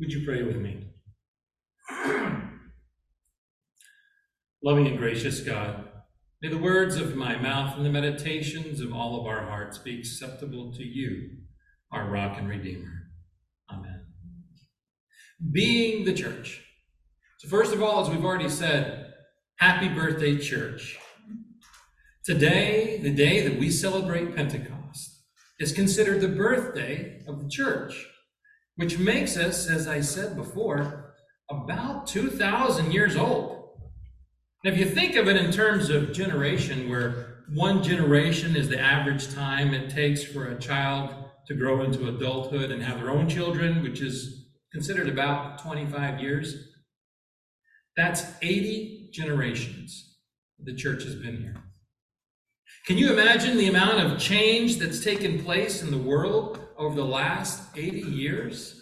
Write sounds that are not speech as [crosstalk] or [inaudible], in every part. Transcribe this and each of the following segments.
Would you pray with me? [clears throat] Loving and gracious God, may the words of my mouth and the meditations of all of our hearts be acceptable to you, our rock and redeemer. Amen. Being the church. So, first of all, as we've already said, happy birthday, church. Today, the day that we celebrate Pentecost, is considered the birthday of the church, which makes us, as I said before, about 2,000 years old. And if you think of it in terms of generation, where one generation is the average time it takes for a child to grow into adulthood and have their own children, which is considered about 25 years, that's 80 generations the church has been here. Can you imagine the amount of change that's taken place in the world over the last 80 years?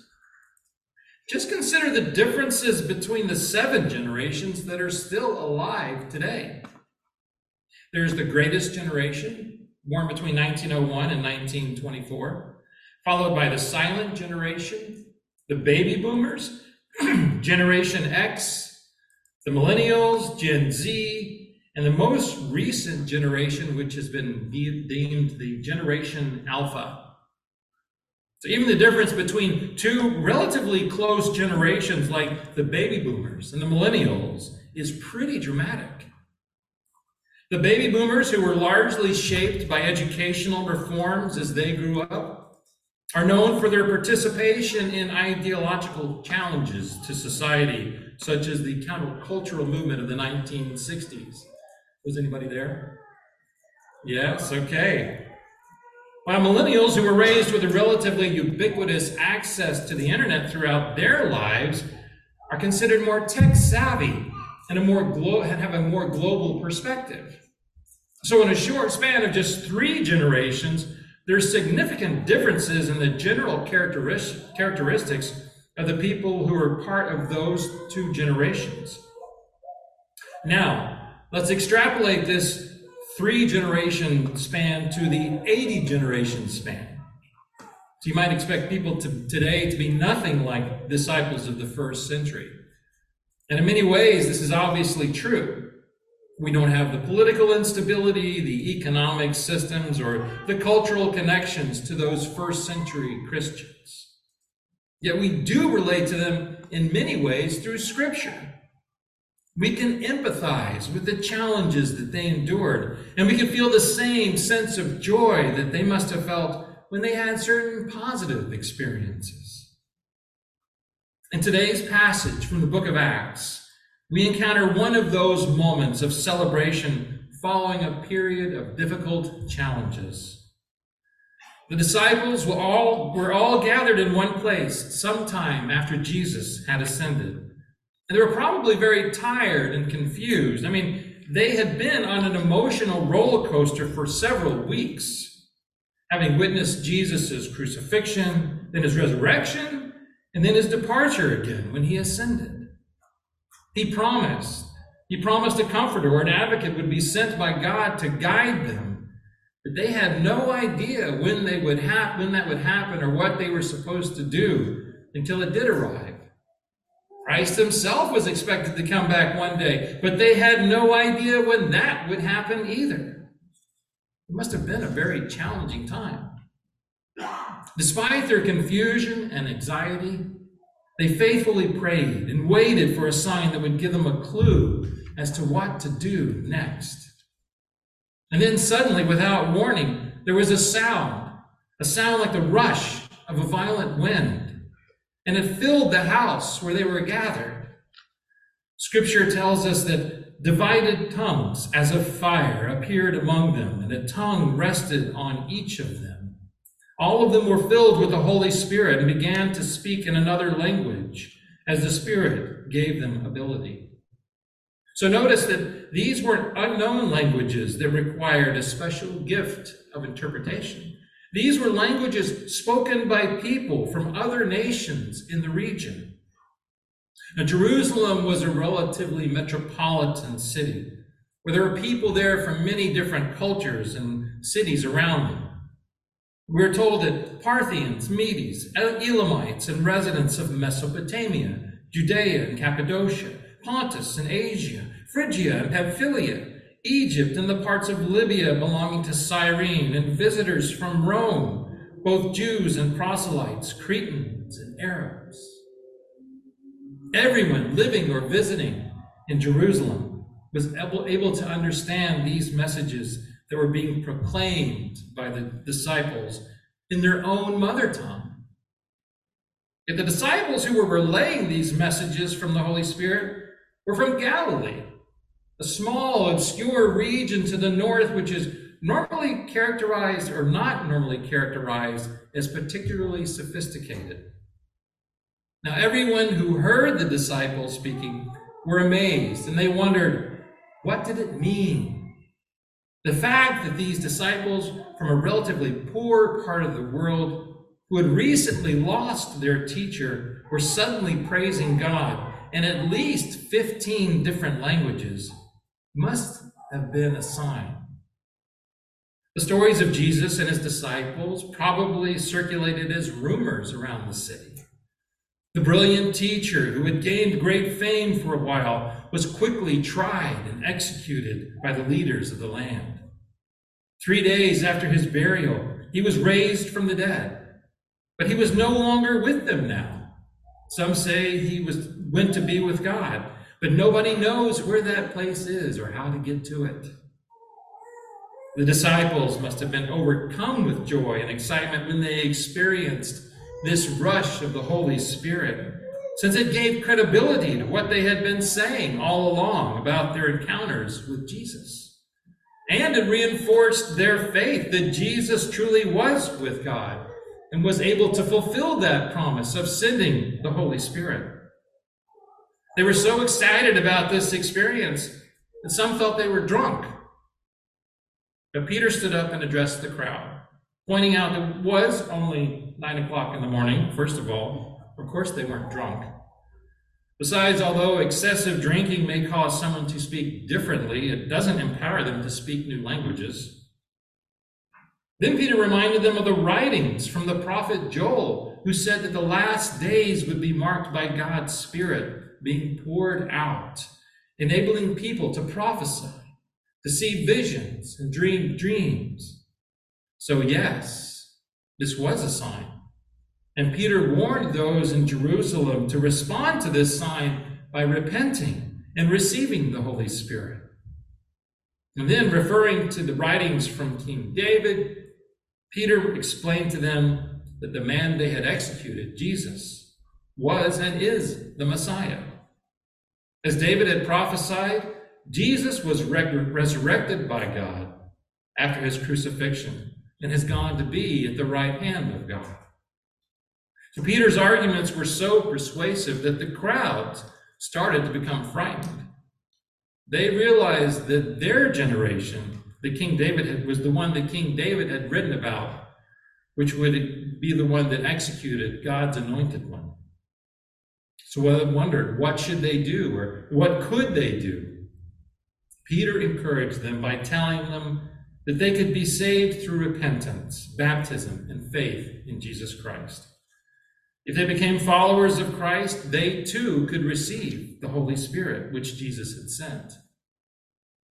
Just consider the differences between the seven generations that are still alive today. There's the greatest generation, born between 1901 and 1924, followed by the silent generation, the baby boomers, [clears throat] Generation X, the millennials, Gen Z, and the most recent generation, which has been deemed the Generation Alpha. So even the difference between two relatively close generations like the baby boomers and the millennials is pretty dramatic. The baby boomers, who were largely shaped by educational reforms as they grew up, are known for their participation in ideological challenges to society, such as the countercultural movement of the 1960s. Was anybody there? Yes, okay. While millennials who were raised with a relatively ubiquitous access to the internet throughout their lives are considered more tech savvy and a more glo- have a more global perspective. So, in a short span of just three generations, there's significant differences in the general characteristics of the people who are part of those two generations. Now, let's extrapolate this three generation span to the 80 generation span. So you might expect people to, today to be nothing like disciples of the first century. And in many ways, this is obviously true. We don't have the political instability, the economic systems, or the cultural connections to those first century Christians. Yet we do relate to them in many ways through Scripture. We can empathize with the challenges that they endured, and we can feel the same sense of joy that they must have felt when they had certain positive experiences. In today's passage from the book of Acts, we encounter one of those moments of celebration following a period of difficult challenges. The disciples were all, were all gathered in one place sometime after Jesus had ascended. And they were probably very tired and confused. I mean, they had been on an emotional roller coaster for several weeks, having witnessed Jesus' crucifixion, then his resurrection, and then his departure again when he ascended. He promised. He promised a comforter or an advocate would be sent by God to guide them. But they had no idea when they would happen, when that would happen, or what they were supposed to do until it did arrive. Christ himself was expected to come back one day, but they had no idea when that would happen either. It must have been a very challenging time. Despite their confusion and anxiety, they faithfully prayed and waited for a sign that would give them a clue as to what to do next. And then suddenly, without warning, there was a sound, a sound like the rush of a violent wind and it filled the house where they were gathered. Scripture tells us that divided tongues as of fire appeared among them, and a tongue rested on each of them. All of them were filled with the Holy Spirit and began to speak in another language as the Spirit gave them ability. So notice that these weren't unknown languages that required a special gift of interpretation. These were languages spoken by people from other nations in the region. Now, Jerusalem was a relatively metropolitan city where there were people there from many different cultures and cities around them. We're told that Parthians, Medes, Elamites, and residents of Mesopotamia, Judea and Cappadocia, Pontus and Asia, Phrygia and Pamphylia, Egypt and the parts of Libya belonging to Cyrene, and visitors from Rome, both Jews and proselytes, Cretans and Arabs. Everyone living or visiting in Jerusalem was able, able to understand these messages that were being proclaimed by the disciples in their own mother tongue. Yet the disciples who were relaying these messages from the Holy Spirit were from Galilee, a small, obscure region to the north, which is normally characterized or not normally characterized as particularly sophisticated. Now, everyone who heard the disciples speaking were amazed and they wondered, what did it mean? The fact that these disciples from a relatively poor part of the world who had recently lost their teacher were suddenly praising God in at least 15 different languages must have been a sign. The stories of Jesus and his disciples probably circulated as rumors around the city. The brilliant teacher who had gained great fame for a while was quickly tried and executed by the leaders of the land. Three days after his burial, he was raised from the dead, but he was no longer with them now. Some say he was went to be with God, but nobody knows where that place is or how to get to it. The disciples must have been overcome with joy and excitement when they experienced this rush of the Holy Spirit, since it gave credibility to what they had been saying all along about their encounters with Jesus. And it reinforced their faith that Jesus truly was with God and was able to fulfill that promise of sending the Holy Spirit. They were so excited about this experience that some felt they were drunk. But Peter stood up and addressed the crowd, pointing out that it was only nine o'clock in the morning, first of all. Of course, they weren't drunk. Besides, although excessive drinking may cause someone to speak differently, it doesn't empower them to speak new languages. Then Peter reminded them of the writings from the prophet Joel, who said that the last days would be marked by God's Spirit being poured out, enabling people to prophesy, to see visions and dream dreams. So, yes, this was a sign. And Peter warned those in Jerusalem to respond to this sign by repenting and receiving the Holy Spirit. And then, referring to the writings from King David, Peter explained to them that the man they had executed, Jesus, was and is the Messiah. As David had prophesied, Jesus was resurrected by God after his crucifixion and has gone to be at the right hand of God. So Peter's arguments were so persuasive that the crowds started to become frightened. They realized that their generation, the King David had, was the one that King David had written about, which would be the one that executed God's anointed one. So I wondered, what should they do or what could they do? Peter encouraged them by telling them that they could be saved through repentance, baptism, and faith in Jesus Christ. If they became followers of Christ, they too could receive the Holy Spirit, which Jesus had sent.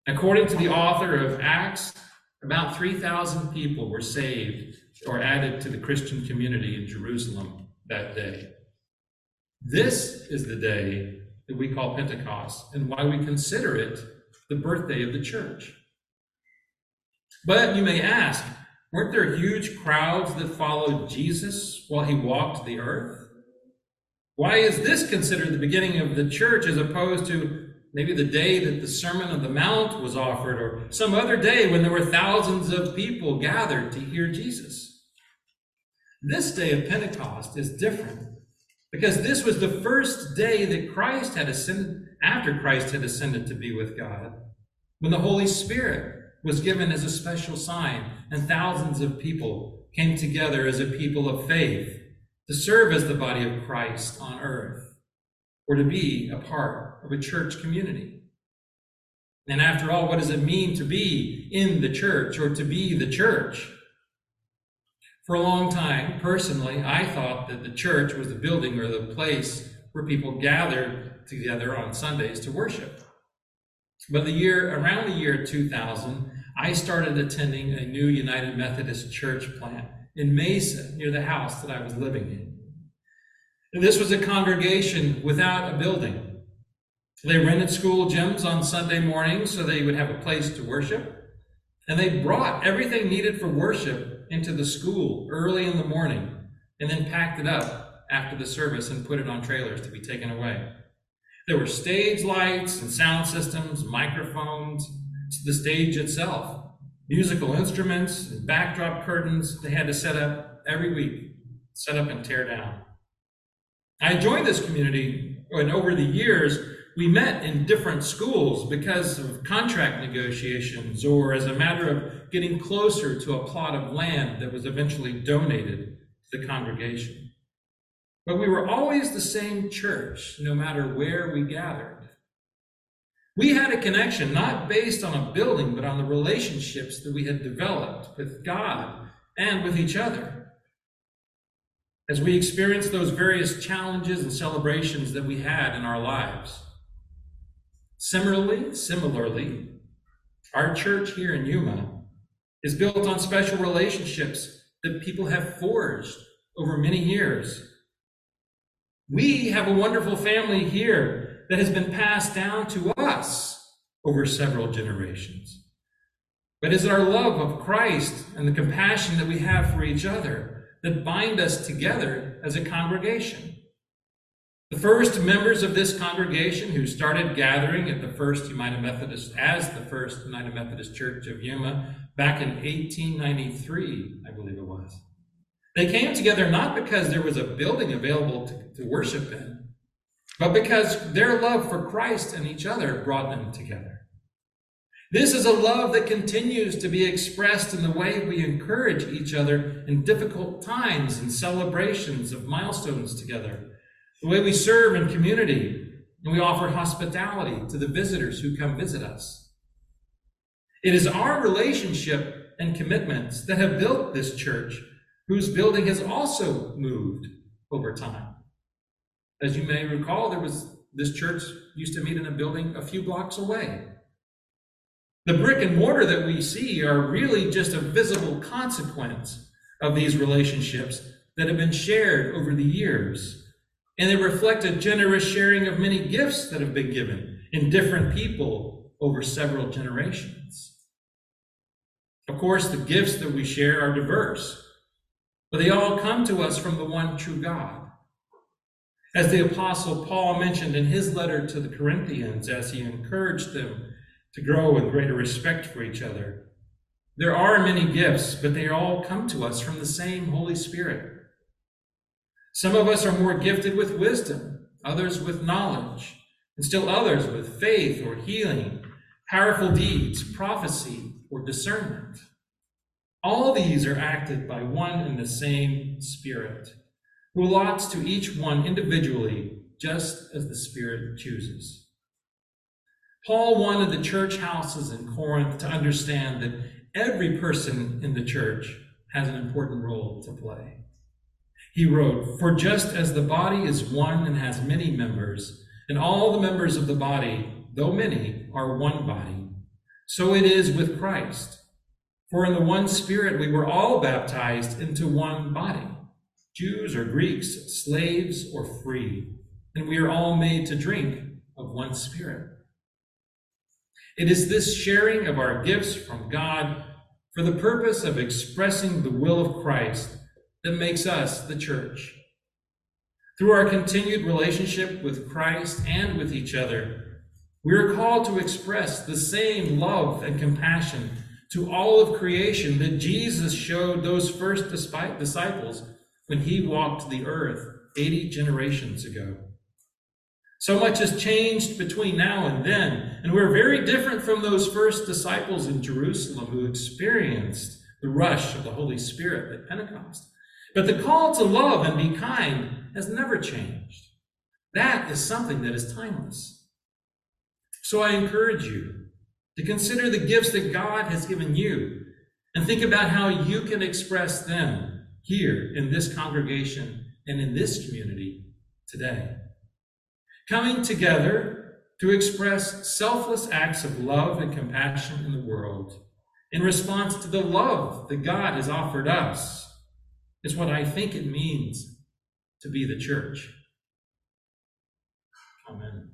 According to the author of Acts, about 3,000 people were saved or added to the Christian community in Jerusalem that day. This is the day that we call Pentecost and why we consider it the birthday of the church. But you may ask, weren't there huge crowds that followed Jesus while he walked the earth? Why is this considered the beginning of the church as opposed to maybe the day that the Sermon on the Mount was offered or some other day when there were thousands of people gathered to hear Jesus? This day of Pentecost is different because this was the first day that Christ had ascended, after Christ had ascended to be with God, when the Holy Spirit was given as a special sign, and thousands of people came together as a people of faith to serve as the body of Christ on earth, or to be a part of a church community. And after all, what does it mean to be in the church or to be the church? For a long time, personally, I thought that the church was the building or the place where people gathered together on Sundays to worship. But the year around the year 2000, I started attending a new United Methodist church plant in Mesa near the house that I was living in. And this was a congregation without a building. They rented school gyms on Sunday mornings so they would have a place to worship. And they brought everything needed for worship into the school early in the morning and then packed it up after the service and put it on trailers to be taken away. There were stage lights and sound systems, microphones, the stage itself, musical instruments, and backdrop curtains they had to set up every week, set up and tear down. I joined this community, and over the years, we met in different schools because of contract negotiations or as a matter of getting closer to a plot of land that was eventually donated to the congregation. But we were always the same church, no matter where we gathered. We had a connection not based on a building, but on the relationships that we had developed with God and with each other. As we experienced those various challenges and celebrations that we had in our lives. Similarly, similarly, our church here in Yuma is built on special relationships that people have forged over many years. We have a wonderful family here that has been passed down to us over several generations. But is it our love of Christ and the compassion that we have for each other that bind us together as a congregation? The first members of this congregation who started gathering at the First United Methodist, as the First United Methodist Church of Yuma, back in 1893, I believe it was. They came together not because there was a building available to, to worship in, but because their love for Christ and each other brought them together. This is a love that continues to be expressed in the way we encourage each other in difficult times and celebrations of milestones together the way we serve in community, and we offer hospitality to the visitors who come visit us. It is our relationship and commitments that have built this church, whose building has also moved over time. As you may recall, there was this church used to meet in a building a few blocks away. The brick and mortar that we see are really just a visible consequence of these relationships that have been shared over the years and they reflect a generous sharing of many gifts that have been given in different people over several generations. Of course, the gifts that we share are diverse, but they all come to us from the one true God. As the Apostle Paul mentioned in his letter to the Corinthians, as he encouraged them to grow in greater respect for each other, there are many gifts, but they all come to us from the same Holy Spirit. Some of us are more gifted with wisdom, others with knowledge, and still others with faith or healing, powerful deeds, prophecy, or discernment. All these are acted by one and the same Spirit, who allots to each one individually just as the Spirit chooses. Paul wanted the church houses in Corinth to understand that every person in the church has an important role to play. He wrote, For just as the body is one and has many members, and all the members of the body, though many, are one body, so it is with Christ. For in the one Spirit we were all baptized into one body, Jews or Greeks, slaves or free, and we are all made to drink of one Spirit. It is this sharing of our gifts from God for the purpose of expressing the will of Christ that makes us the church. Through our continued relationship with Christ and with each other, we are called to express the same love and compassion to all of creation that Jesus showed those first disciples when he walked the earth 80 generations ago. So much has changed between now and then, and we're very different from those first disciples in Jerusalem who experienced the rush of the Holy Spirit at Pentecost. But the call to love and be kind has never changed. That is something that is timeless. So I encourage you to consider the gifts that God has given you and think about how you can express them here in this congregation and in this community today. Coming together to express selfless acts of love and compassion in the world in response to the love that God has offered us is what I think it means to be the church. Amen.